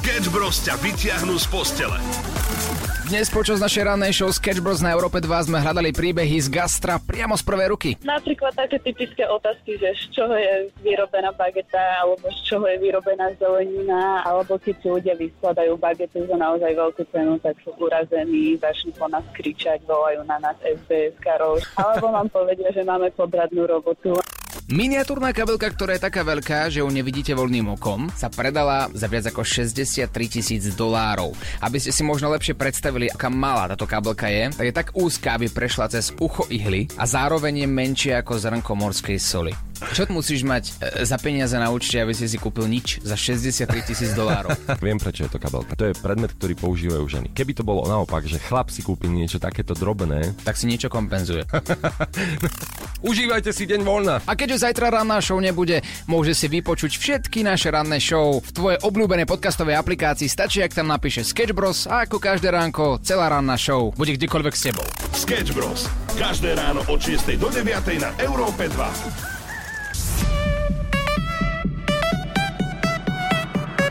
Sketch Bros ťa vyťahnú z postele. Dnes počas našej rannej show Sketch Bros na Európe 2 sme hľadali príbehy z gastra priamo z prvej ruky. Napríklad také typické otázky, že z čoho je vyrobená bageta, alebo z čoho je vyrobená zelenina, alebo keď si ľudia vyskladajú bagety za naozaj veľkú cenu, tak sú urazení, začnú po nás kričať, volajú na nás SBS karov, alebo nám povedia, že máme podradnú robotu. Miniatúrna kabelka, ktorá je taká veľká, že ju nevidíte voľným okom, sa predala za viac ako 63 tisíc dolárov. Aby ste si možno lepšie predstavili, aká malá táto kabelka je, tak je tak úzká, aby prešla cez ucho ihly a zároveň je menšia ako zrnko morskej soli. Čo musíš mať e, za peniaze na účte, aby si si kúpil nič za 63 tisíc dolárov? Viem, prečo je to kabelka. To je predmet, ktorý používajú ženy. Keby to bolo naopak, že chlap si kúpi niečo takéto drobné, Tak si niečo kompenzuje. užívajte si deň voľna. A keďže zajtra ranná show nebude, môže si vypočuť všetky naše ranné show v tvojej obľúbenej podcastovej aplikácii. Stačí, ak tam napíše Sketch Bros a ako každé ránko, celá ranná show bude kdekoľvek s tebou. Sketch Bros. Každé ráno od 6 do 9 na Európe 2.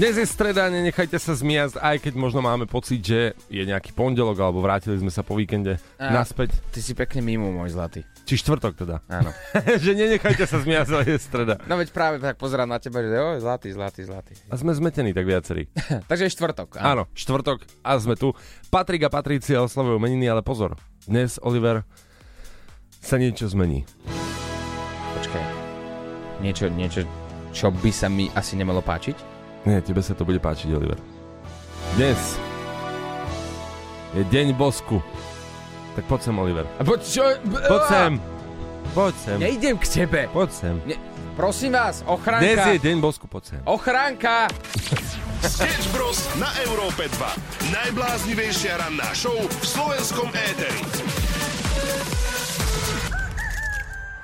Dnes je streda, nenechajte sa zmiasť, aj keď možno máme pocit, že je nejaký pondelok, alebo vrátili sme sa po víkende Á. naspäť. Ty si pekne mimo, môj zlatý. Či štvrtok teda. Áno. že nenechajte sa zmiasť, je streda. No veď práve tak pozerám na teba, že oj, zlatý, zlatý, zlatý. A sme zmetení tak viacerí. Takže je štvrtok. Áno, štvrtok a sme tu. Patrik a Patricia oslavujú meniny, ale pozor. Dnes, Oliver, sa niečo zmení. Počkaj. Niečo, niečo, čo by sa mi asi nemalo páčiť? Nie, tebe sa to bude páčiť, Oliver. Dnes je deň bosku. Tak poď sem, Oliver. A poď, čo? Poď sem. Poď sem. Nejdem k tebe. Poď sem. Ne, prosím vás, ochránka. Dnes je deň bosku, poď sem. Ochránka. Sketch Bros. na Európe 2. Najbláznivejšia ranná show v slovenskom éteri.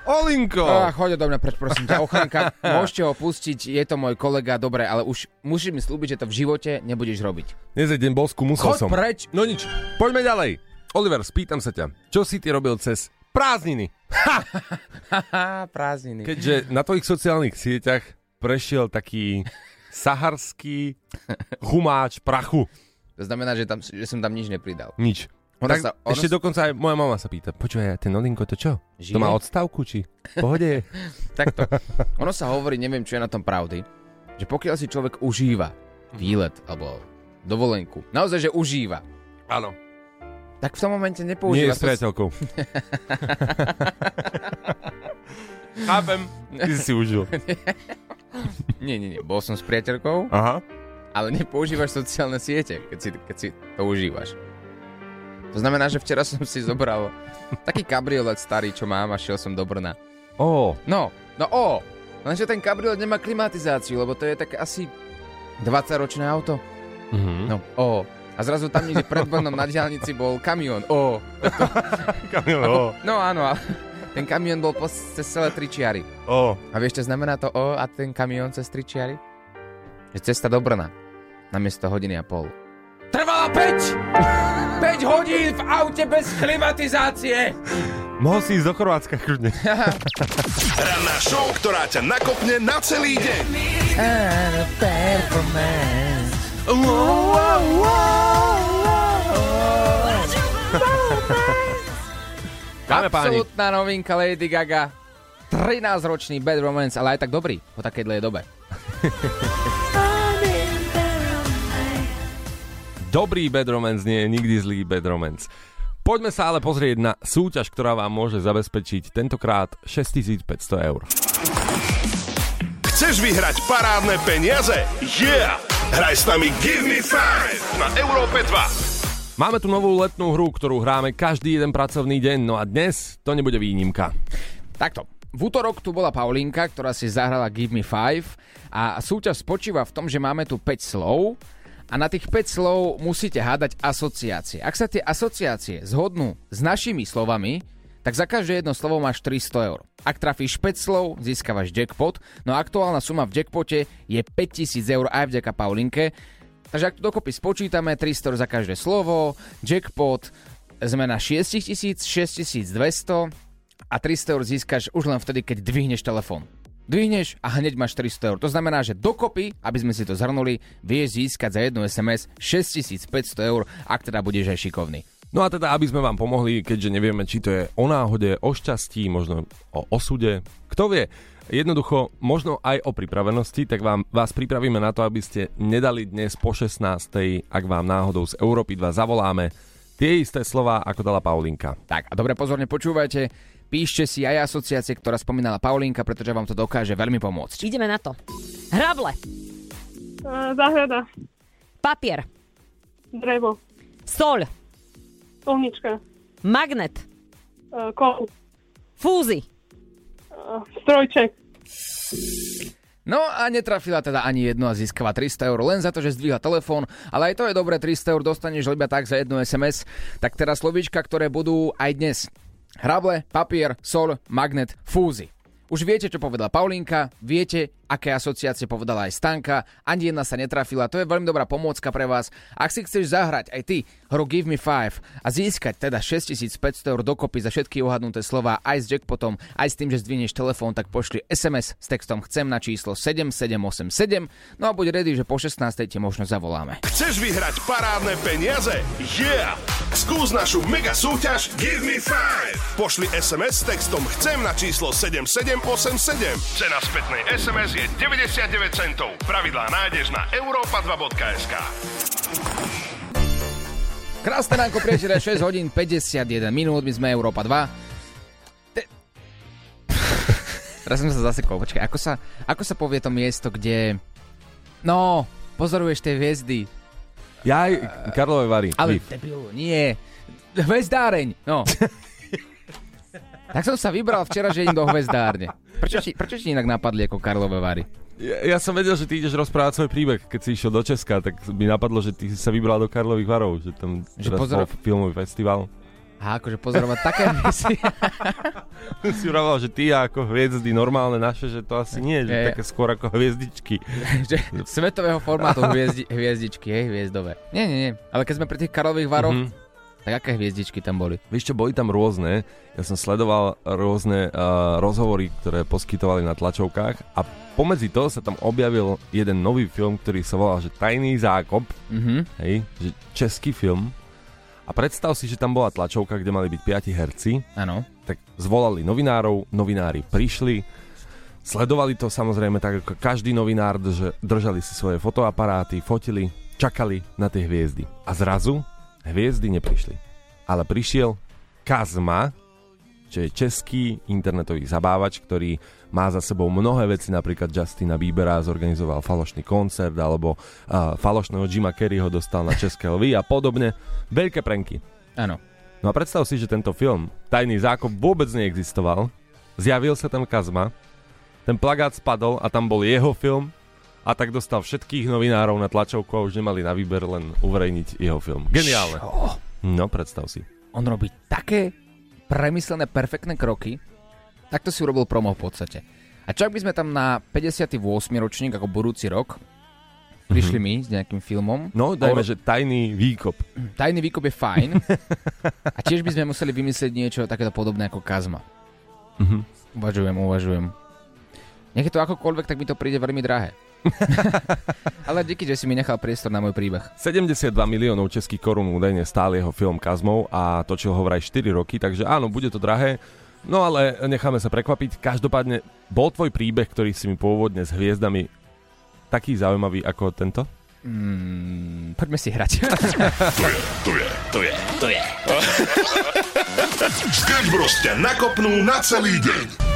Olinko! Oh. choď do mňa preč, prosím ťa, ochránka. Môžete ho pustiť, je to môj kolega, dobre, ale už musíš mi slúbiť, že to v živote nebudeš robiť. Deň bosku, musel Choď som. preč. No nič, poďme ďalej. Oliver, spýtam sa ťa, čo si ty robil cez prázdniny? Haha, prázdniny. Keďže na tvojich sociálnych sieťach prešiel taký saharský chumáč prachu. To znamená, že, tam, že som tam nič nepridal. Nič. Ono tak sa- ono ešte dokonca aj moja mama sa pýta, počúvaj, ten Olinko to čo? Žije? To má odstavku, či? Pohode je? Takto. Ono sa hovorí, neviem, čo je na tom pravdy, že pokiaľ si človek užíva výlet alebo dovolenku, naozaj, že užíva, Áno. tak v tom momente Nie nepoužíva... je s priateľkou. Chápem. Ty si užil. Nie, nie, nie, bol som s priateľkou, Aha. ale nepoužívaš sociálne siete, keď si, keď si to užívaš. To znamená, že včera som si zobral taký kabriolet starý, čo mám a šiel som do Brna. Ó, No, no o, lenže ten kabriolet nemá klimatizáciu, lebo to je také asi 20-ročné auto. mhm. No, o. A zrazu tam niekde pred Brnom na diálnici bol kamión. O. Kamil, ó, No áno, ten kamión bol po, cez celé tri čiary. ó. A vieš, čo znamená to O a ten kamión cez tri čiary? Že cesta do Brna. Namiesto hodiny a pol. Trvala 5! 5 hodín v aute bez klimatizácie! Mohol si ísť do Chorvátska kľudne. Ranná show, ktorá ťa nakopne na celý deň. Dáme páni. Absolutná novinka Lady Gaga. 13-ročný Bad Romance, ale aj tak dobrý po takej dlhej dobe. Dobrý bad romance nie je nikdy zlý bad romance. Poďme sa ale pozrieť na súťaž, ktorá vám môže zabezpečiť tentokrát 6500 eur. Chceš vyhrať parádne peniaze? Yeah! Hraj s nami Give Me Five na Európe 2. Máme tu novú letnú hru, ktorú hráme každý jeden pracovný deň, no a dnes to nebude výnimka. Takto. V útorok tu bola Paulinka, ktorá si zahrala Give Me Five a súťaž spočíva v tom, že máme tu 5 slov a na tých 5 slov musíte hádať asociácie. Ak sa tie asociácie zhodnú s našimi slovami, tak za každé jedno slovo máš 300 eur. Ak trafíš 5 slov, získavaš jackpot, no aktuálna suma v jackpote je 5000 eur aj vďaka Paulinke. Takže ak to dokopy spočítame, 300 eur za každé slovo, jackpot, sme na 6000, 6200 a 300 eur získaš už len vtedy, keď dvihneš telefón. Dvihneš a hneď máš 300 eur. To znamená, že dokopy, aby sme si to zhrnuli, vieš získať za jednu SMS 6500 eur, ak teda budeš aj šikovný. No a teda, aby sme vám pomohli, keďže nevieme, či to je o náhode, o šťastí, možno o osude, kto vie, jednoducho, možno aj o pripravenosti, tak vám, vás pripravíme na to, aby ste nedali dnes po 16. ak vám náhodou z Európy 2 zavoláme tie isté slova, ako dala Paulinka. Tak a dobre pozorne počúvajte, Píšte si aj asociácie, ktorá spomínala Paulínka, pretože vám to dokáže veľmi pomôcť. Ideme na to. Hrable. Uh, záhrada. Papier. Drevo. Sol. Solnička. Magnet. Uh, kol. Fúzy. Uh, strojček. No a netrafila teda ani jedno a získava 300 eur len za to, že zdvíha telefón, ale aj to je dobré, 300 eur dostaneš iba tak za jednu SMS. Tak teraz slovíčka, ktoré budú aj dnes Hrable, papier, sol, magnet, fúzy. Už viete, čo povedala Paulinka, viete, aké asociácie povedala aj Stanka, ani jedna sa netrafila, to je veľmi dobrá pomôcka pre vás. Ak si chceš zahrať aj ty hru Give Me 5 a získať teda 6500 eur dokopy za všetky uhadnuté slova aj s jackpotom, aj s tým, že zdvinieš telefón, tak pošli SMS s textom chcem na číslo 7787, no a buď ready, že po 16. ti možno zavoláme. Chceš vyhrať parádne peniaze? Yeah! Skús našu mega súťaž Give Me 5! Pošli SMS s textom chcem na číslo 7787. Cena spätnej SMS je 99 centov. Pravidlá nájdeš na europa2.sk. Krásne ránko, priateľe, 6 hodín 51 minút, my sme Európa 2. Te... Teraz som sa zasekol, počkaj, ako sa, ako sa povie to miesto, kde... No, pozoruješ tie hviezdy. Ja aj Karlové Vary. Ale debil, nie. Hvezdáreň, no. tak som sa vybral včera, že idem do hvezdárne. Prečo ti, prečo ti inak napadli ako Karlové Vary? Ja, ja som vedel, že ty ideš rozprávať svoj príbeh, keď si išiel do Česka, tak mi napadlo, že ty si sa vybral do Karlových Varov, že tam že pozor... filmový festival. A akože pozorovať také veci. si uroval, že ty ako hviezdy normálne naše, že to asi nie, že je, také skôr ako hviezdičky. že svetového formátu hviezdi, hviezdičky, hej, hviezdové. Nie, nie, nie. Ale keď sme pri tých Karlových Varoch, mm-hmm tak aké hviezdičky tam boli? Vieš čo, boli tam rôzne. Ja som sledoval rôzne uh, rozhovory, ktoré poskytovali na tlačovkách a pomedzi toho sa tam objavil jeden nový film, ktorý sa volal, že Tajný zákop. Mm-hmm. Hej, že český film. A predstav si, že tam bola tlačovka, kde mali byť piati herci. Áno. Tak zvolali novinárov, novinári prišli, sledovali to samozrejme tak ako každý novinár, že držali si svoje fotoaparáty, fotili, čakali na tie hviezdy. A zrazu hviezdy neprišli. Ale prišiel Kazma, čo je český internetový zabávač, ktorý má za sebou mnohé veci, napríklad Justina Biebera zorganizoval falošný koncert, alebo uh, falošného Jima Kerryho dostal na České lvy a podobne. Veľké prenky. Áno. No a predstav si, že tento film, Tajný zákop, vôbec neexistoval. Zjavil sa tam Kazma, ten plagát spadol a tam bol jeho film a tak dostal všetkých novinárov na tlačovku a už nemali na výber len uverejniť jeho film. Geniálne. Čo? No, predstav si. On robí také premyslené, perfektné kroky, takto si urobil promo v podstate. A čo ak by sme tam na 58. ročník ako budúci rok prišli mm-hmm. my s nejakým filmom. No, dajme, o... že tajný výkop. Tajný výkop je fajn. a tiež by sme museli vymyslieť niečo takéto podobné ako Kazma. Mm-hmm. Uvažujem, uvažujem. Nech je to akokoľvek, tak mi to príde veľmi drahé. Ale díky, že si mi nechal priestor na môj príbeh. 72 miliónov českých korún údajne stál jeho film Kazmov a točil ho vraj 4 roky, takže áno, bude to drahé. No ale necháme sa prekvapiť. Každopádne, bol tvoj príbeh, ktorý si mi pôvodne s hviezdami taký zaujímavý ako tento? Mm, poďme si hrať. to je, to je, to je, to je. Sketch Bros ťa nakopnú na celý deň.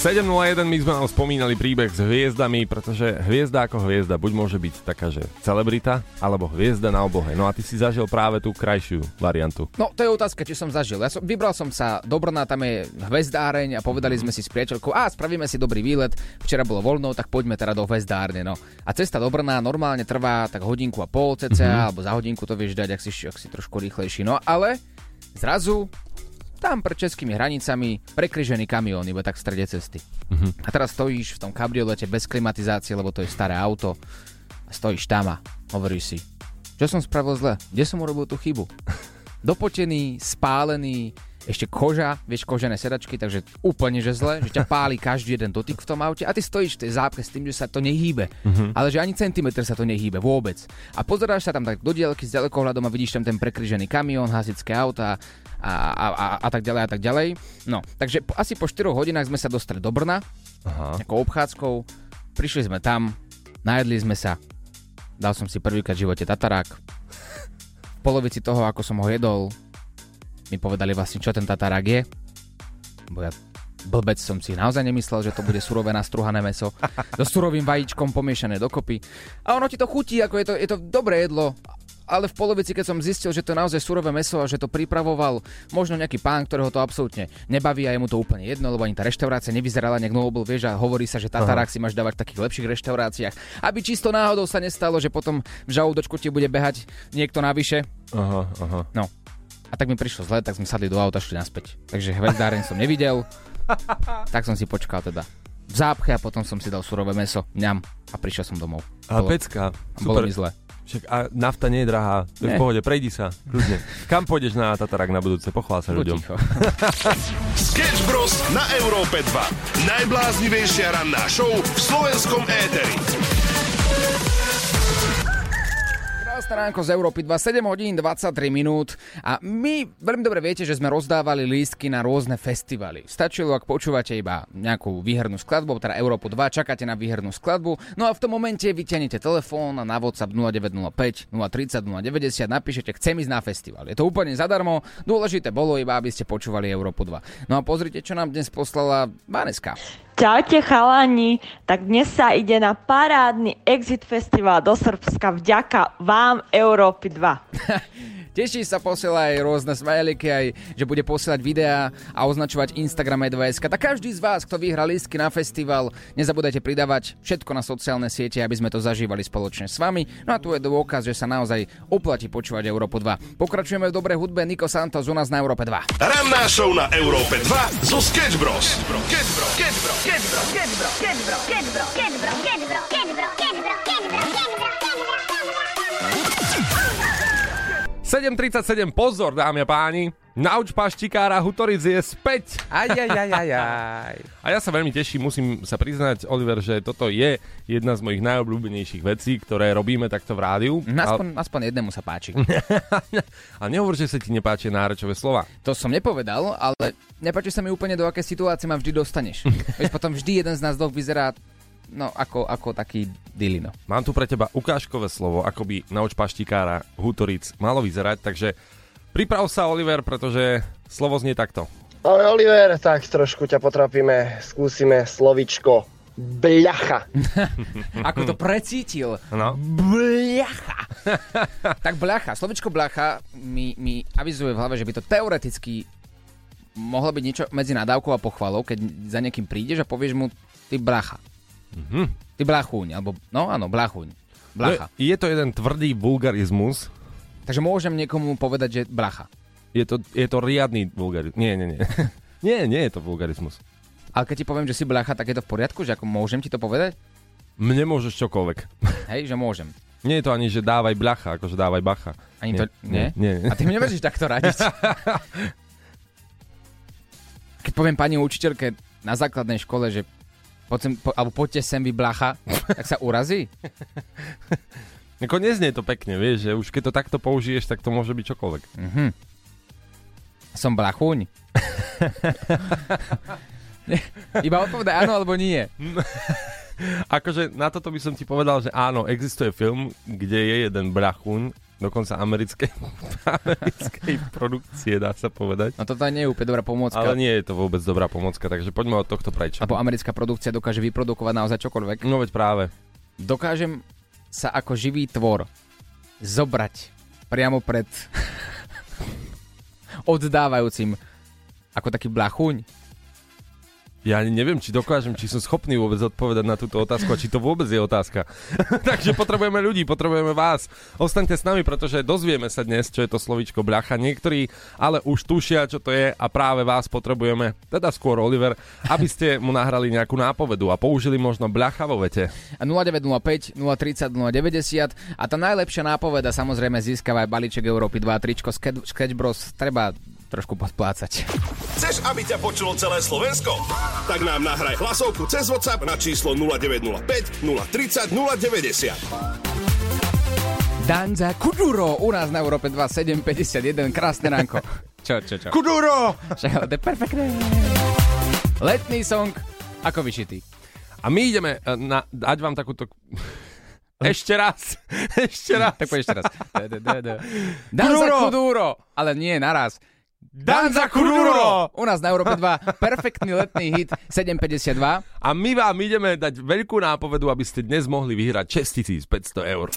7.01 my sme vám spomínali príbeh s hviezdami, pretože hviezda ako hviezda buď môže byť taká, že celebrita, alebo hviezda na obohe. No a ty si zažil práve tú krajšiu variantu. No, to je otázka, či som zažil. Ja som, vybral som sa do Brna, tam je hvezdáreň a povedali sme si s priateľkou, a spravíme si dobrý výlet, včera bolo voľno, tak poďme teda do hvezdárne. No. A cesta do Brna normálne trvá tak hodinku a pol cca, mm-hmm. alebo za hodinku to vieš dať, ak si, ak si trošku rýchlejší. No ale zrazu tam pred českými hranicami prekryžený kamión, iba tak v strede cesty. Mhm. A teraz stojíš v tom kabriolete bez klimatizácie, lebo to je staré auto. A stojíš tam a hovoríš si, čo som spravil zle? Kde som urobil tú chybu? Dopotený, spálený, ešte koža, vieš, kožené sedačky, takže úplne že zle, že ťa páli každý jeden dotyk v tom aute a ty stojíš v tej zápke s tým, že sa to nehýbe. Mhm. Ale že ani centimetr sa to nehýbe vôbec. A pozeráš sa tam tak do diaľky s ďalekohľadom a vidíš tam ten prekryžený kamión, hasičské auta a, a, a, a tak ďalej a tak ďalej. No, takže po, asi po 4 hodinách sme sa dostali do Brna, Aha. nejakou obchádzkou, prišli sme tam, najedli sme sa, dal som si prvýkrát v živote tatarák. V polovici toho, ako som ho jedol, mi povedali vlastne, čo ten tatarák je. Bo ja blbec som si naozaj nemyslel, že to bude surové nastruhané meso so surovým vajíčkom pomiešané dokopy. A ono ti to chutí, ako je to, je to dobré jedlo, ale v polovici, keď som zistil, že to je naozaj surové meso a že to pripravoval možno nejaký pán, ktorého to absolútne nebaví a je mu to úplne jedno, lebo ani tá reštaurácia nevyzerala nejak noble, vieš, a hovorí sa, že tatarák si máš dávať v takých lepších reštauráciách, aby čisto náhodou sa nestalo, že potom v žalúdočku ti bude behať niekto navyše. Aha, aha. No. A tak mi prišlo zle, tak sme sadli do auta a šli naspäť. Takže hvezdáreň som nevidel, tak som si počkal teda v zápche a potom som si dal surové meso, ňam a prišiel som domov. A Bolo- pecka, a bolo super. mi zle. Však a nafta nie je drahá, to je v pohode, prejdi sa, kľudne. Kam pôjdeš na Tatarák na budúce, pochvál sa ľuďom. Sketch Bros. na Európe 2. Najbláznivejšia ranná show v slovenskom éteri. Krásne ránko z Európy 2, 7 hodín 23 minút a my veľmi dobre viete, že sme rozdávali lístky na rôzne festivaly. Stačilo, ak počúvate iba nejakú výhernú skladbu, teda Európu 2, čakáte na výhernú skladbu, no a v tom momente vyťahnete telefón a na WhatsApp 0905 030 090 napíšete chcem ísť na festival. Je to úplne zadarmo, dôležité bolo iba, aby ste počúvali Európu 2. No a pozrite, čo nám dnes poslala Vaneska. Čaute chalani, tak dnes sa ide na parádny Exit Festival do Srbska vďaka vám Európy 2. Teší sa, posiela aj rôzne smajliky, aj že bude posielať videá a označovať Instagram E2SK. Tak každý z vás, kto vyhrá lístky na festival, nezabudajte pridávať všetko na sociálne siete, aby sme to zažívali spoločne s vami. No a tu je dôkaz, že sa naozaj oplatí počúvať Európu 2. Pokračujeme v dobrej hudbe Niko Santos u nás na Európe 2. Ranná show na Európe 2 zo Sketch Bros. Sketch Bros. Sketch Bros. Sketch Bros. 7.37, pozor dámy a páni, nauč paštikára Hutoric je späť. Aj, aj, aj, aj, aj. A ja sa veľmi teším, musím sa priznať, Oliver, že toto je jedna z mojich najobľúbenejších vecí, ktoré robíme takto v rádiu. Aspoň, aspoň jednému sa páči. A nehovor, že sa ti nepáčia nárečové slova. To som nepovedal, ale nepáči sa mi úplne, do aké situácie ma vždy dostaneš. Veď potom vždy jeden z nás dvoch vyzerá no, ako, ako taký dilino. Mám tu pre teba ukážkové slovo, ako by nauč paštikára Hutoric malo vyzerať, takže priprav sa, Oliver, pretože slovo znie takto. Ale Oliver, tak trošku ťa potrapíme, skúsime slovičko bľacha. Ako to precítil. No. Bľacha. tak bľacha, slovičko bľacha mi, mi avizuje v hlave, že by to teoreticky mohlo byť niečo medzi nadávkou a pochvalou, keď za niekým prídeš a povieš mu ty blacha. Mhm. Ty blachúň, alebo no áno, blachúň. Blacha. No, je to jeden tvrdý vulgarizmus, Takže môžem niekomu povedať, že blacha. je to, je to riadny vulgarizmus. Nie, nie, nie. nie, nie je to vulgarizmus. Ale keď ti poviem, že si blacha, tak je to v poriadku, že ako môžem ti to povedať? Mne môžeš čokoľvek. Hej, že môžem. Nie je to ani, že dávaj bľacha, akože dávaj bacha. Ani Nie, to, nie? nie, nie. A ty mi neveríš takto radiť? Keď poviem pani učiteľke na základnej škole, že poď sem, po, alebo poďte sem vy blacha, tak sa urazí? Ako neznie to pekne, vieš, že už keď to takto použiješ, tak to môže byť čokoľvek. Mhm. Som blachúň. Nie, Iba odpovedaj áno alebo nie. Akože na toto by som ti povedal, že áno, existuje film, kde je jeden brachún dokonca americkej, americkej produkcie, dá sa povedať. No toto nie je úplne dobrá pomôcka. Ale nie je to vôbec dobrá pomocka, takže poďme od tohto preč. Lebo americká produkcia dokáže vyprodukovať naozaj čokoľvek. No veď práve. Dokážem sa ako živý tvor zobrať priamo pred oddávajúcim ako taký blachuň. Ja neviem, či dokážem, či som schopný vôbec odpovedať na túto otázku a či to vôbec je otázka. Takže potrebujeme ľudí, potrebujeme vás. Ostaňte s nami, pretože dozvieme sa dnes, čo je to slovíčko bľacha. Niektorí ale už tušia, čo to je a práve vás potrebujeme, teda skôr Oliver, aby ste mu nahrali nejakú nápovedu a použili možno bľacha vo vete. 0905 030 090 a tá najlepšia nápoveda samozrejme získava aj balíček Európy 2 tričko Sketch Bros. Treba trošku podplácať. Chceš, aby ťa počulo celé Slovensko? Tak nám nahraj hlasovku cez WhatsApp na číslo 0905 030 090. Danza Kuduro u nás na Európe 2 751. Krásne ránko. Čo, čo, čo? Kuduro! Však, to je perfektné. Letný song ako vyšitý. A my ideme eh, na, dať vám takúto... Ešte raz. Ešte raz. Tak poď ešte raz. Danza Kuduro. Ale nie, naraz. Danza Kuduro! U nás na Európe 2 perfektný letný hit 752. A my vám ideme dať veľkú nápovedu, aby ste dnes mohli vyhrať 6500 eur.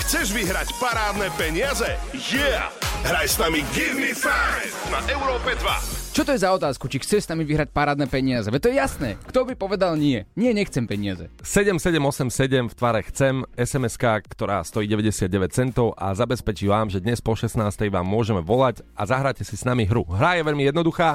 Chceš vyhrať parádne peniaze? Yeah! Hraj s nami Give Me Five na Európe 2. Čo to je za otázku? Či chceš s nami vyhrať parádne peniaze? Veď to je jasné. Kto by povedal nie? Nie, nechcem peniaze. 7787 v tvare chcem, sms ktorá stojí 99 centov a zabezpečí vám, že dnes po 16. vám môžeme volať a zahráte si s nami hru. Hra je veľmi jednoduchá.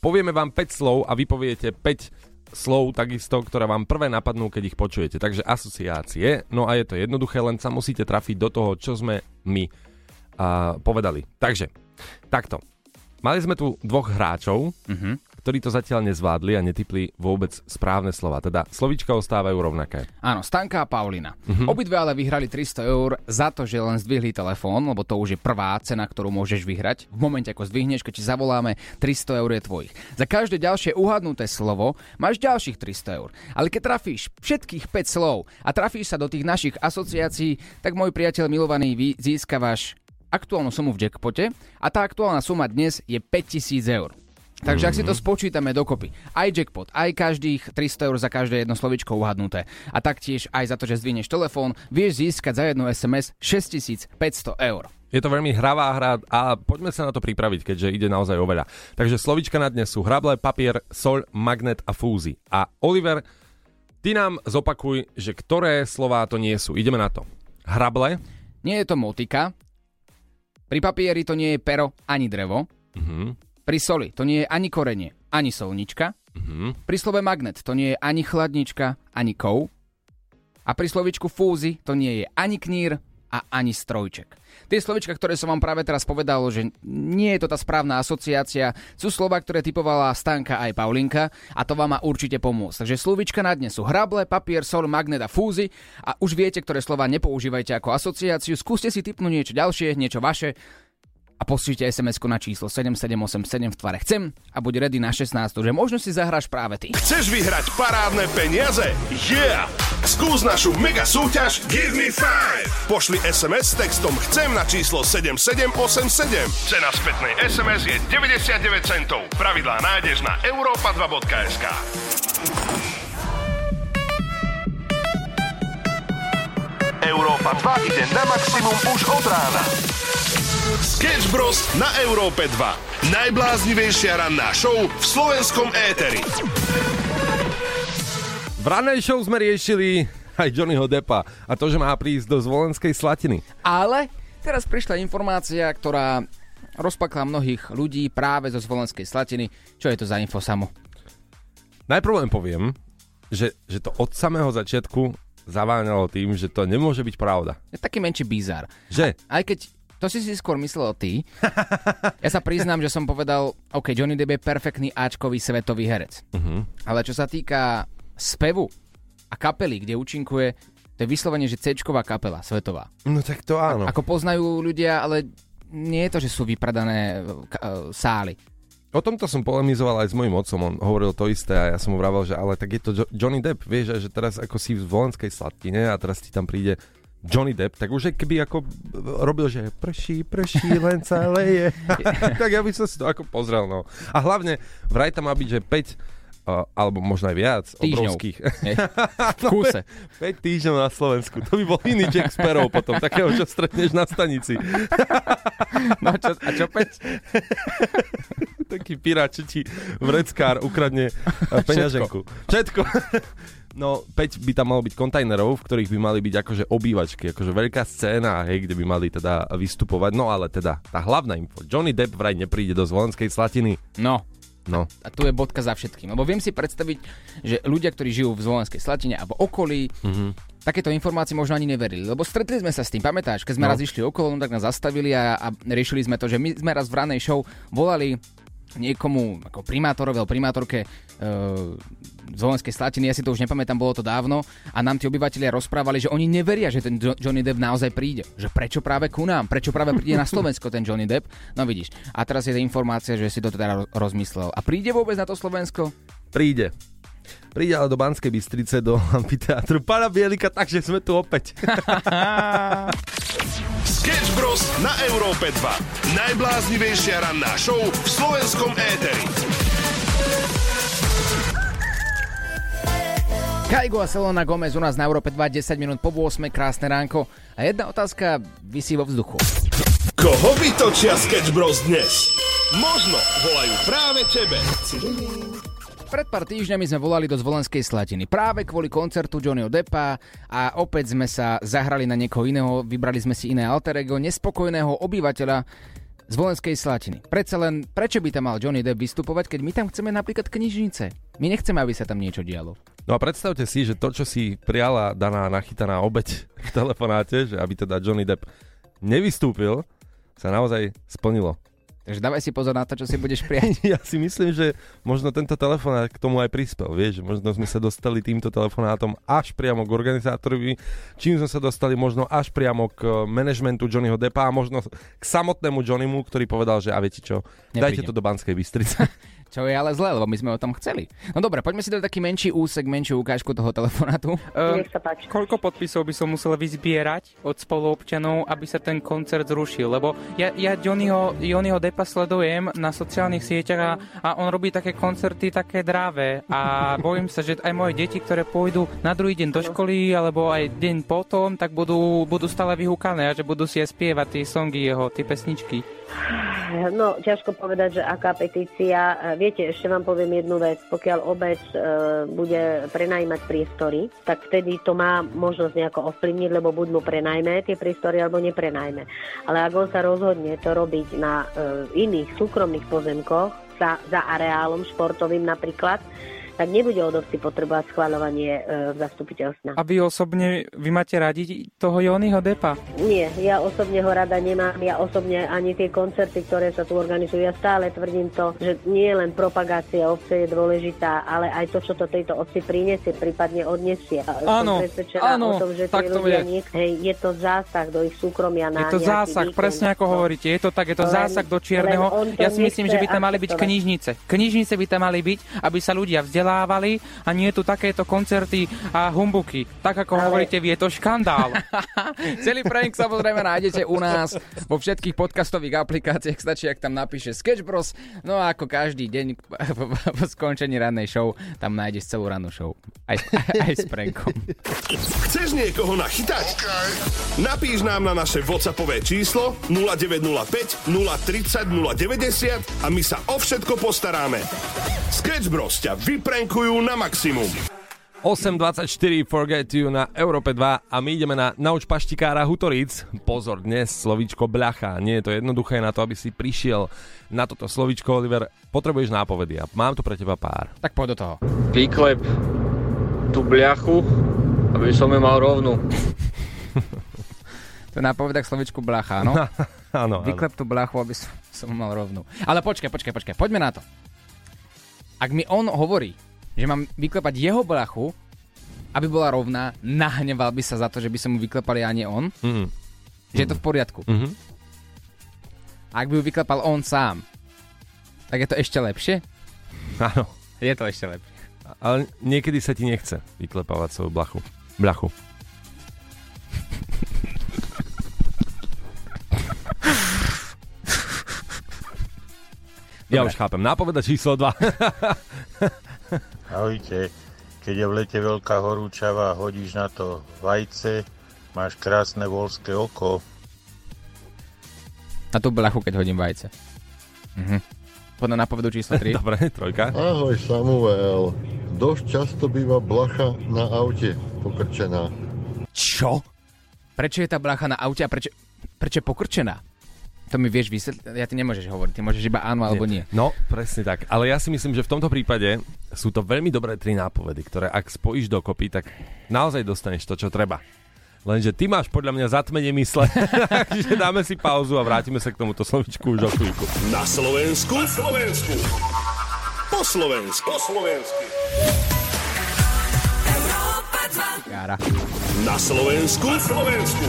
Povieme vám 5 slov a vy poviete 5 slov takisto, ktoré vám prvé napadnú, keď ich počujete. Takže asociácie. No a je to jednoduché, len sa musíte trafiť do toho, čo sme my uh, povedali. Takže, takto. Mali sme tu dvoch hráčov, uh-huh. ktorí to zatiaľ nezvládli a netypli vôbec správne slova. Teda slovíčka ostávajú rovnaké. Áno, Stanka a Paulina. Uh-huh. Obidve ale vyhrali 300 eur za to, že len zdvihli telefón, lebo to už je prvá cena, ktorú môžeš vyhrať. V momente, ako zdvihneš, keď ti zavoláme, 300 eur je tvojich. Za každé ďalšie uhadnuté slovo máš ďalších 300 eur. Ale keď trafíš všetkých 5 slov a trafíš sa do tých našich asociácií, tak môj priateľ milovaný, vy získavaš aktuálnu sumu v jackpote a tá aktuálna suma dnes je 5000 eur. Takže ak si to spočítame dokopy, aj jackpot, aj každých 300 eur za každé jedno slovičko uhadnuté a taktiež aj za to, že zdvihneš telefón, vieš získať za jednu SMS 6500 eur. Je to veľmi hravá hra a poďme sa na to pripraviť, keďže ide naozaj o veľa. Takže slovička na dnes sú hrable, papier, sol, magnet a fúzy. A Oliver, ty nám zopakuj, že ktoré slová to nie sú. Ideme na to. Hrable. Nie je to motika, pri papieri to nie je pero ani drevo. Uh-huh. Pri soli to nie je ani korenie, ani solnička. Uh-huh. Pri slove magnet to nie je ani chladnička, ani kov. A pri slovičku fúzy to nie je ani knír a ani strojček. Tie slovička, ktoré som vám práve teraz povedal, že nie je to tá správna asociácia, sú slova, ktoré typovala Stanka aj Paulinka a to vám má určite pomôcť. Takže slovička na dnes sú hrable, papier, sol, magnet a fúzy a už viete, ktoré slova nepoužívajte ako asociáciu. Skúste si typnúť niečo ďalšie, niečo vaše a poslite sms na číslo 7787 v tvare chcem a buď ready na 16, že možno si zahráš práve ty. Chceš vyhrať parádne peniaze? Yeah! Skús našu mega súťaž Give Me 5. Pošli SMS s textom chcem na číslo 7787. Cena spätnej SMS je 99 centov. Pravidlá nájdeš na europa2.sk. Európa 2 ide na maximum už od rána. Sketch Bros. na Európe 2. Najbláznivejšia ranná show v slovenskom éteri. V ranej show sme riešili aj Johnnyho Deppa a to, že má prísť do Zvolenskej Slatiny. Ale teraz prišla informácia, ktorá rozpakla mnohých ľudí práve zo Zvolenskej Slatiny. Čo je to za info samo? Najprv len poviem, že, že to od samého začiatku zaváňalo tým, že to nemôže byť pravda. Je taký menší bizár. Že? Aj keď to si si skôr myslel ty. Ja sa priznám, že som povedal, OK, Johnny Depp je perfektný Ačkový svetový herec. Uh-huh. Ale čo sa týka spevu a kapely, kde účinkuje, to je vyslovene, že c kapela, svetová. No tak to áno. A, ako poznajú ľudia, ale nie je to, že sú vypradané k- sály. O tomto som polemizoval aj s mojim otcom, on hovoril to isté a ja som mu vravel, že ale tak je to jo- Johnny Depp, vieš, že teraz ako si v volenskej sladkine a teraz ti tam príde Johnny Depp, tak už keby ako robil, že prší, prší, len sa leje. tak ja by som si to ako pozrel, no. A hlavne, vraj tam má byť, že 5 Uh, alebo možno aj viac, Týždňov. obrovských. Hej. V kúse. 5 týždňov na Slovensku. To by bol iný Jack Sparrow potom, takého, čo stretneš na stanici. No a čo, a čo päť? Taký pirát, čo ti vreckár ukradne eh, peňaženku. Všetko. No, 5 by tam malo byť kontajnerov, v ktorých by mali byť akože obývačky, akože veľká scéna, hej, kde by mali teda vystupovať. No ale teda, tá hlavná info. Johnny Depp vraj nepríde do Zvolenskej Slatiny. No, No, a tu je bodka za všetkým. Lebo viem si predstaviť, že ľudia, ktorí žijú v Zvolenskej Slatine alebo okolí, Mhm. takéto informácie možno ani neverili. Lebo stretli sme sa s tým, pamätáš, keď sme No. raz išli okolo, no tak nás zastavili a, a riešili sme to, že my sme raz v ranej show volali niekomu, ako primátorovi alebo primátorke e, Zvolenskej Slatiny, ja si to už nepamätám, bolo to dávno, a nám tí obyvateľia rozprávali, že oni neveria, že ten Jo- Johnny Depp naozaj príde. Že prečo práve ku nám? Prečo práve príde na Slovensko ten Johnny Depp? No vidíš. A teraz je tá informácia, že si to teda ro- rozmyslel. A príde vôbec na to Slovensko? príde. Príde ale do Banskej Bystrice, do amfiteátru Pána Bielika, takže sme tu opäť. Sketch Bros. na Európe 2. Najbláznivejšia ranná show v slovenskom éteri. Kaigo a Selena Gomez u nás na Európe 2, 10 minút po 8, krásne ránko. A jedna otázka vysí vo vzduchu. Koho vytočia Sketch Bros dnes? Možno volajú práve tebe. Pred pár týždňami sme volali do Zvolenskej Slatiny práve kvôli koncertu Johnnyho Deppa a opäť sme sa zahrali na niekoho iného, vybrali sme si iné alter ego, nespokojného obyvateľa Zvolenskej Slatiny. Predsa len, prečo by tam mal Johnny Depp vystupovať, keď my tam chceme napríklad knižnice? My nechceme, aby sa tam niečo dialo. No a predstavte si, že to, čo si prijala daná nachytaná obeď v telefonáte, že aby teda Johnny Depp nevystúpil, sa naozaj splnilo. Takže dávaj si pozor na to, čo si budeš prijať. Ja si myslím, že možno tento telefonát k tomu aj prispel, vieš, možno sme sa dostali týmto telefonátom až priamo k organizátorovi, čím sme sa dostali možno až priamo k manažmentu Johnnyho Deppa a možno k samotnému Johnnymu, ktorý povedal, že a viete čo, dajte Nepríde. to do Banskej Bystrice. Čo je ale zlé, lebo my sme o tom chceli. No dobre, poďme si dať taký menší úsek, menšiu ukážku toho telefonátu. Nech sa páči. Koľko podpisov by som musel vyzbierať od spoluobčanov, aby sa ten koncert zrušil? Lebo ja, ja Johnnyho, Johnnyho Deppa sledujem na sociálnych sieťach a, a on robí také koncerty také dráve a bojím sa, že aj moje deti, ktoré pôjdu na druhý deň do školy alebo aj deň potom, tak budú, budú stále vyhúkané a že budú si aj spievať tie songy jeho, tie pesničky. No, ťažko povedať, že aká petícia. Viete, ešte vám poviem jednu vec. Pokiaľ obec e, bude prenajímať priestory, tak vtedy to má možnosť nejako ovplyvniť, lebo buď mu prenajme tie priestory, alebo neprenajme. Ale ak on sa rozhodne to robiť na e, iných súkromných pozemkoch, za, za areálom športovým napríklad, tak nebude od obci potrebovať schváľovanie e, zastupiteľstva. A vy osobne, vy máte radi toho Johnnyho Deppa? Nie, ja osobne ho rada nemám, ja osobne ani tie koncerty, ktoré sa tu organizujú, ja stále tvrdím to, že nie len propagácia obce je dôležitá, ale aj to, čo to tejto obci prinesie, prípadne odnesie. Áno, áno, o tom, že tak to je. nie, hej, je to zásah do ich súkromia na Je to zásah, víkend. presne ako No. hovoríte. Je to tak, je to Len- zásah do čierneho. Ja si myslím, že by tam mali byť knižnice. Knižnice by tam mali byť, aby sa ľudia vzdelávali a nie tu takéto koncerty a humbuky. Tak ako Ale- hovoríte, vy, je to škandál. Celý prank samozrejme nájdete u nás vo všetkých podcastových aplikáciách, stačí, ak tam napíše Sketch Bros. No a ako každý deň po, skončení rannej show, tam nájdeš celú rannú show. Aj, aj s prankom. Chceš niekoho nachytať? Napíš nám na naše WhatsAppové číslo 0905 030 090 a my sa o všetko postaráme. Sketch Bros ťa vyprenkujú na maximum. 8.24 Forget You na Európe 2 a my ideme na Nauč paštikára Hutoric. Pozor, dnes slovíčko bľacha. Nie je to jednoduché na to, aby si prišiel na toto slovíčko, Oliver. Potrebuješ nápovedy a mám tu pre teba pár. Tak poď do toho. Vyklep tú bľachu, aby som ju mal rovnú. To je nápoveda k slovičku blacha? Áno, áno. Vyklep tú blachu, aby som, som mal rovnú. Ale počkaj, počkaj, počkaj, poďme na to. Ak mi on hovorí, že mám vyklepať jeho blachu, aby bola rovná, nahneval by sa za to, že by som mu vyklepali a nie on? Mhm. Že je to v poriadku. Mhm. A ak by ju vyklepal on sám, tak je to ešte lepšie? Áno. Je to ešte lepšie. Ale niekedy sa ti nechce vyklepávať svoju blachu. Bľachu. Ja už chápem. Nápoveda číslo 2. Ahojte. Keď je v lete veľká horúčava a hodíš na to vajce, máš krásne volské oko. Na tú blachu, keď hodím vajce. Mhm. Poďme na povedu číslo 3. Dobre, trojka. Ahoj Samuel. Dosť často býva blacha na aute pokrčená. Čo? Prečo je tá blacha na aute a prečo, prečo je pokrčená? To mi vieš vysvetliť? Ja ty nemôžeš hovoriť, ty môžeš iba áno alebo nie. No, presne tak. Ale ja si myslím, že v tomto prípade sú to veľmi dobré tri nápovedy, ktoré ak spojíš dokopy, tak naozaj dostaneš to, čo treba. Lenže ty máš podľa mňa zatmenie mysle, takže dáme si pauzu a vrátime sa k tomuto slovičku už o chvíľku. Na Slovensku. Na Slovensku. Po Slovensku. Po Slovensku. Kára. Na Slovensku. Na Slovensku.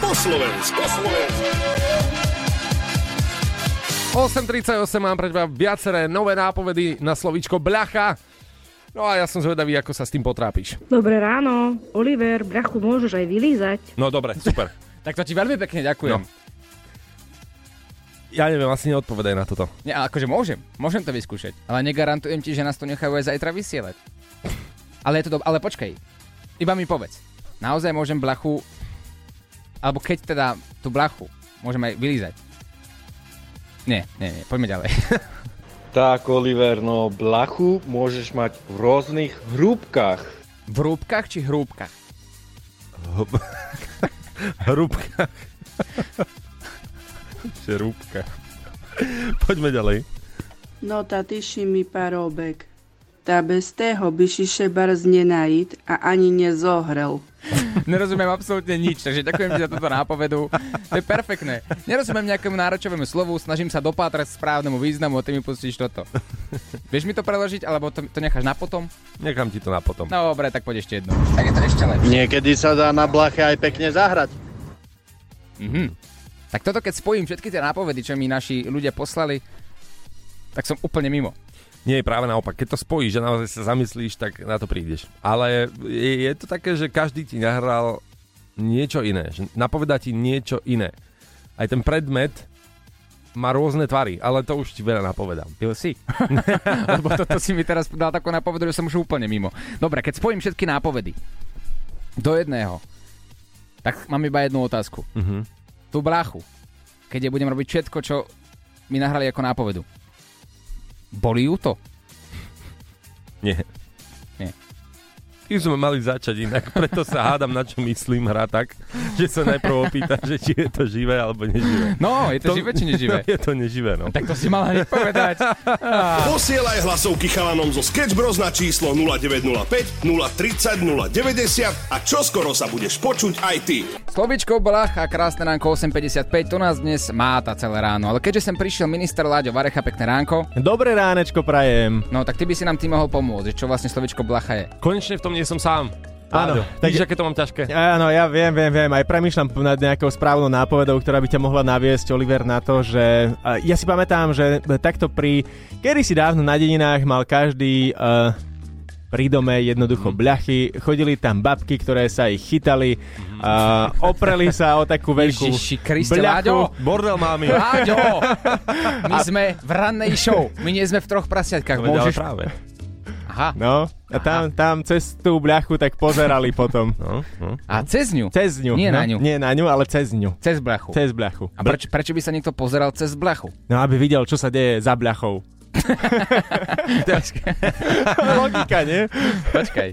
Po Slovensku. Po Slovensku. 8.38 mám pre teba viaceré nové nápovedy na slovíčko bľacha. No a ja som zvedavý, ako sa s tým potrápiš. Dobré ráno. Oliver, brachu môžeš aj vylízať. No dobre, super. Tak to ti veľmi pekne ďakujem. No. Ja neviem, asi neodpovedaj na toto. Nie, ale akože môžem, môžem to vyskúšať, ale negarantujem ti, že nás to nechajú aj zajtra vysielať. Ale je to do... ale počkaj, iba mi povedz, naozaj môžem blachu, alebo keď teda tú blachu môžem aj vylízať. Nie, nie, nie, poďme ďalej. Tak, Oliver, no blachu môžeš mať v rôznych hrúbkach. V hrúbkach či hrúbkach? Hrúbka. Šerúbka. Poďme ďalej. No ta tyši mi parobek. Ta bez tého by si še barz nenajít a ani nezohrel. Nerozumiem absolútne nič, takže ďakujem ti za túto nápovedu. To je perfektné. Nerozumiem nejakému náročovému slovu, snažím sa dopátrať správnemu významu a ty mi pustíš toto. Vieš mi to preložiť, alebo to, to necháš na potom? Nechám ti to na potom. No dobre, tak poď ešte jedno. Tak je to ešte lepšie. Niekedy sa dá na blache aj pekne zahrať. Mhm. Tak toto keď spojím všetky tie nápovedy, čo mi naši ľudia poslali, tak som úplne mimo. Nie, práve naopak. Keď to spojíš a naozaj sa zamyslíš, tak na to prídeš. Ale je, je to také, že každý ti nahral niečo iné. Že napovedá ti niečo iné. Aj ten predmet má rôzne tvary, ale to už ti veľa napovedám. Pil si? Lebo toto si mi teraz dal takú nápovedu, že som už úplne mimo. Dobre, keď spojím všetky nápovedy do jedného, tak mám iba jednu otázku. Mhm. Tú bráchu, keď ja budem robiť všetko, čo mi nahrali ako nápovedu. Bolí ju to? Nie. Nie. My sme mali začať inak, preto sa hádam, na čo myslím hra tak, že sa najprv opýta, že či je to živé alebo neživé. No, je to, živé či neživé? Je to neživé, no. Tak to si mal hneď povedať. Posielaj hlasovky chalanom zo Sketch Bros na číslo 0905 030 090 a čoskoro sa budeš počuť aj ty. Slovičko Blach a krásne ránko 8.55, to nás dnes máta celé ráno. Ale keďže sem prišiel minister Láďo Varecha, pekné ránko. Dobré ránečko prajem. No tak ty by si nám tým mohol pomôcť, že čo vlastne slovičko Blacha je. Konečne v tom nie som sám. Áno, tak... Vidíš, aké to mám ťažké? Áno, ja viem, viem, viem. Aj premýšľam nad nejakou správnou nápovedou, ktorá by ťa mohla naviesť, Oliver, na to, že... Ja si pamätám, že takto pri... Kedy si dávno na dedinách mal každý... Uh, pri dome jednoducho bľachy, chodili tam babky, ktoré sa ich chytali, uh, opreli sa o takú veľkú Ježiši Kriste, bľachu. Láďo. Bordel máme. Láďo, my sme v rannej show, my nie sme v troch prasiatkách. Môžeš... práve. Aha. No, a tam, tam cez tú bľachu tak pozerali potom. No, no. A cez ňu? Cez ňu. Nie no, na ňu. Nie na ňu, ale cez ňu. Cez bľachu. Cez bľachu. A preč, prečo by sa niekto pozeral cez bľachu? No, aby videl, čo sa deje za bľachou. Logika, nie? Počkaj.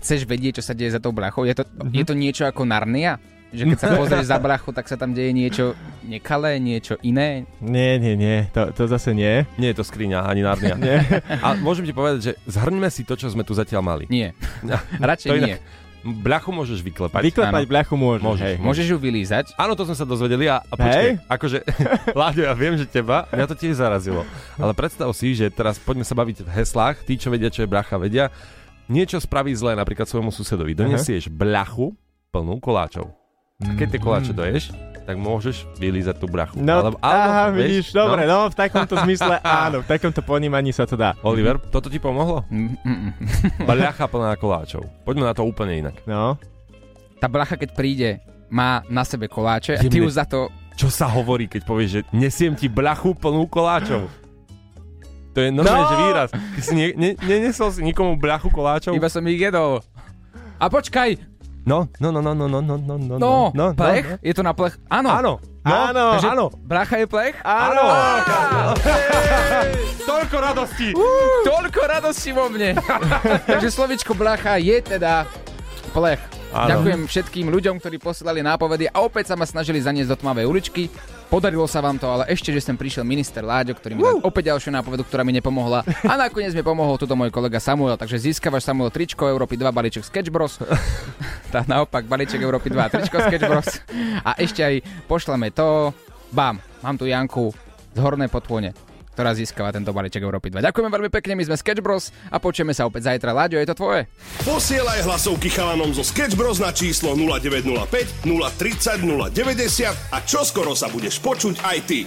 Chceš vedieť, čo sa deje za tou blachou? Je to, je to niečo ako Narnia? Že keď sa pozrieš za blachu, tak sa tam deje niečo nekalé, niečo iné? Nie, nie, nie, to, to zase nie. Nie je to skriňa, ani Narnia. Nie. A môžem ti povedať, že zhrňme si to, čo sme tu zatiaľ mali. Nie. Radšej To nie. Bľachu môžeš vyklepať. Vyklepať Áno. bľachu môžeš. Môžeš. hej. Môžeš ju vylízať? Áno, to sme sa dozvedeli a, a počkaj, akože, Láďo, ja viem, že teba, mňa to tiež zarazilo. Ale predstav si, že teraz poďme sa baviť v heslách, tí, čo vedia, čo je bľacha, vedia. Niečo spraví zlé napríklad svojmu susedovi. Donesieš bľachu plnú koláčov. A keď tie koláče doješ, tak môžeš vylízať tú brachu. No, alebo, aha, vieš, vidíš, dobre, no. v takomto zmysle áno, v takomto ponímaní sa to dá. Oliver, toto ti pomohlo? Bľacha plná koláčov. Poďme na to úplne inak. No. Tá blacha, keď príde, má na sebe koláče a ty Jemne. za to Čo sa hovorí, keď povieš, že nesiem ti blachu plnú koláčov? To je normálne, No! že výraz. Ty si ne, ne, nenesol si nikomu blachu koláčov? Iba som ich jedol. A počkaj, No, no, no, no, no, no, no, no, no, no, no, plech? no. Je to na plech? Áno. Áno, no, Áno, Takže áno. Bracha je plech? Áno. Toľko radosti. Toľko radosti vo mne. Takže slovičko blacha je teda plech. Áno. Ďakujem všetkým ľuďom, ktorí posielali nápovedy a opäť sa ma snažili zaniesť do tmavej uličky. Podarilo sa vám to, ale ešte, že sem prišiel minister Láďo, ktorý mi dal opäť ďalšiu nápovedu, ktorá mi nepomohla. A nakoniec mi pomohol tuto môj kolega Samuel, takže získavaš Samuel tričko Európy 2 balíček Sketch Bros. tá naopak balíček Európy 2 tričko Sketch Bros. A ešte aj pošleme to. Bam, mám tu Janku z Hornej Potône ktorá získava tento balíček Európy 2. Ďakujeme veľmi pekne, my sme Sketch Bros a počujeme sa opäť zajtra. Láďo, je to tvoje? Posielaj hlasovky chalanom zo Sketch Bros na číslo 0905 030 090 a čoskoro sa budeš počuť aj ty.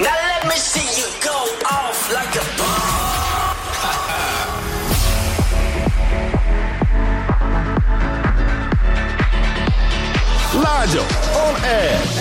Now let me see you go off like a Láďo, on air.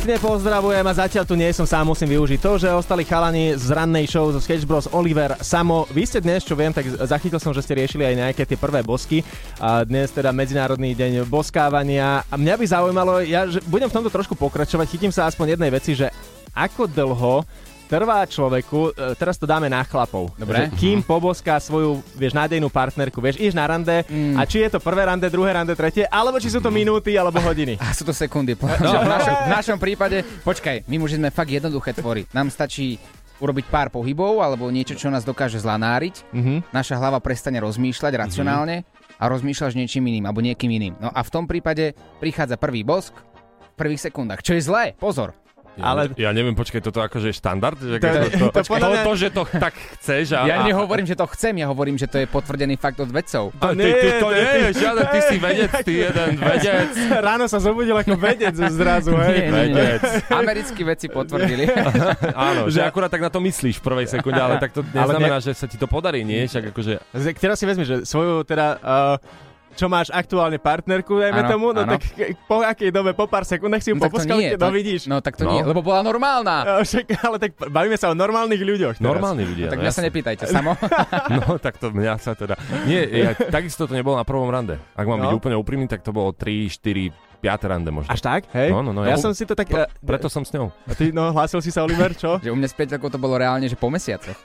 Pekne pozdravujem a zatiaľ tu nie som sám, musím využiť to, že ostali chalani z rannej show zo Sketch Bros. Oliver, Samo. Vy ste dnes, čo viem, tak zachytil som, že ste riešili aj nejaké tie prvé bosky. A dnes teda Medzinárodný deň boskávania. A mňa by zaujímalo, ja že budem v tomto trošku pokračovať, chytím sa aspoň jednej veci, že ako dlho trvá človeku, e, teraz to dáme na chlapov. Dobre. Že kým poboská svoju, vieš, nádejnú partnerku, vieš, iš na rande Mm. a či je to prvé rande, druhé rande, tretie, alebo či sú to minúty alebo hodiny. A sú to sekundy. No. V, našom, v našom prípade, počkaj, my muži sme fakt jednoduché tvory. Nám stačí urobiť pár pohybov alebo niečo, čo nás dokáže zlanáriť. Mhm. Naša hlava prestane rozmýšľať racionálne a rozmýšľaš niečím iným alebo niekým iným. No a v tom prípade prichádza prvý bosk v prvých sekundách, čo je zlé. Pozor. Ale... Ja neviem, počkaj, toto akože je štandard? Že To- to, to, to podľa to, to, že to tak chceš a... Ja nehovorím, že to chcem, ja hovorím, že to je potvrdený fakt od vedcov. A ty, ty to nie je žiaden, ty si vedec, ty jeden vedec. Ráno sa zobudil ako vedec zrazu, hej. Nie, nie, nie. Americkí vedci potvrdili. Áno, že akurát tak na to myslíš v prvej sekunde, ale tak to Ale neznamená, že sa ti to podarí, nie? Však akože... Teraz si vezmi, že svoju teda... Uh, čo máš aktuálne partnerku, dajme Áno, tomu, no áno. tak po akej dobe, po pár sekundách si ju No poposkal, nie, keď to- no vidíš. No tak to nie, lebo bola normálna. Uh, však, ale tak bavíme sa o normálnych ľuďoch. teraz. Normálni ľudia. Tak no mňa sa jasne. nepýtajte, samo. No tak to mňa sa teda... Nie, ja, takisto to nebolo na prvom rande. Ak mám No. byť úplne úprimný, tak to bolo 3, 4, 5 rande možno. Až tak? Hej? No, no, no. Ja som si to tak... Pre, eh, preto som s ňou. A ty, no, hlásil si sa, Oliver, čo? Že u mňa s priateľkou to bolo reálne, že po mesiacoch.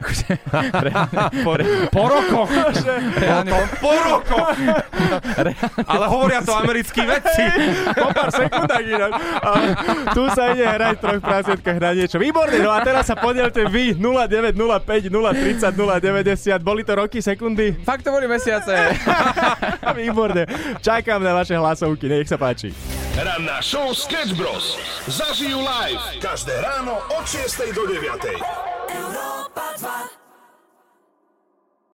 Akože, po, po rokoch. reálne po, Po rokoch. Ale hovoria to americkí vedci. po pár sekundách. A tu sa ide hrať v troch prasietkách na niečo. Výborne, no a teraz sa podielte vy 0905 030 090. Boli to roky, sekundy? Fakt to boli mesiace. Výborne. Čakám na vaše hlasovky, nech sa páči. Ranná show Sketch Bros. Zažijú live. Každé ráno od 6 do 9. Európa 2.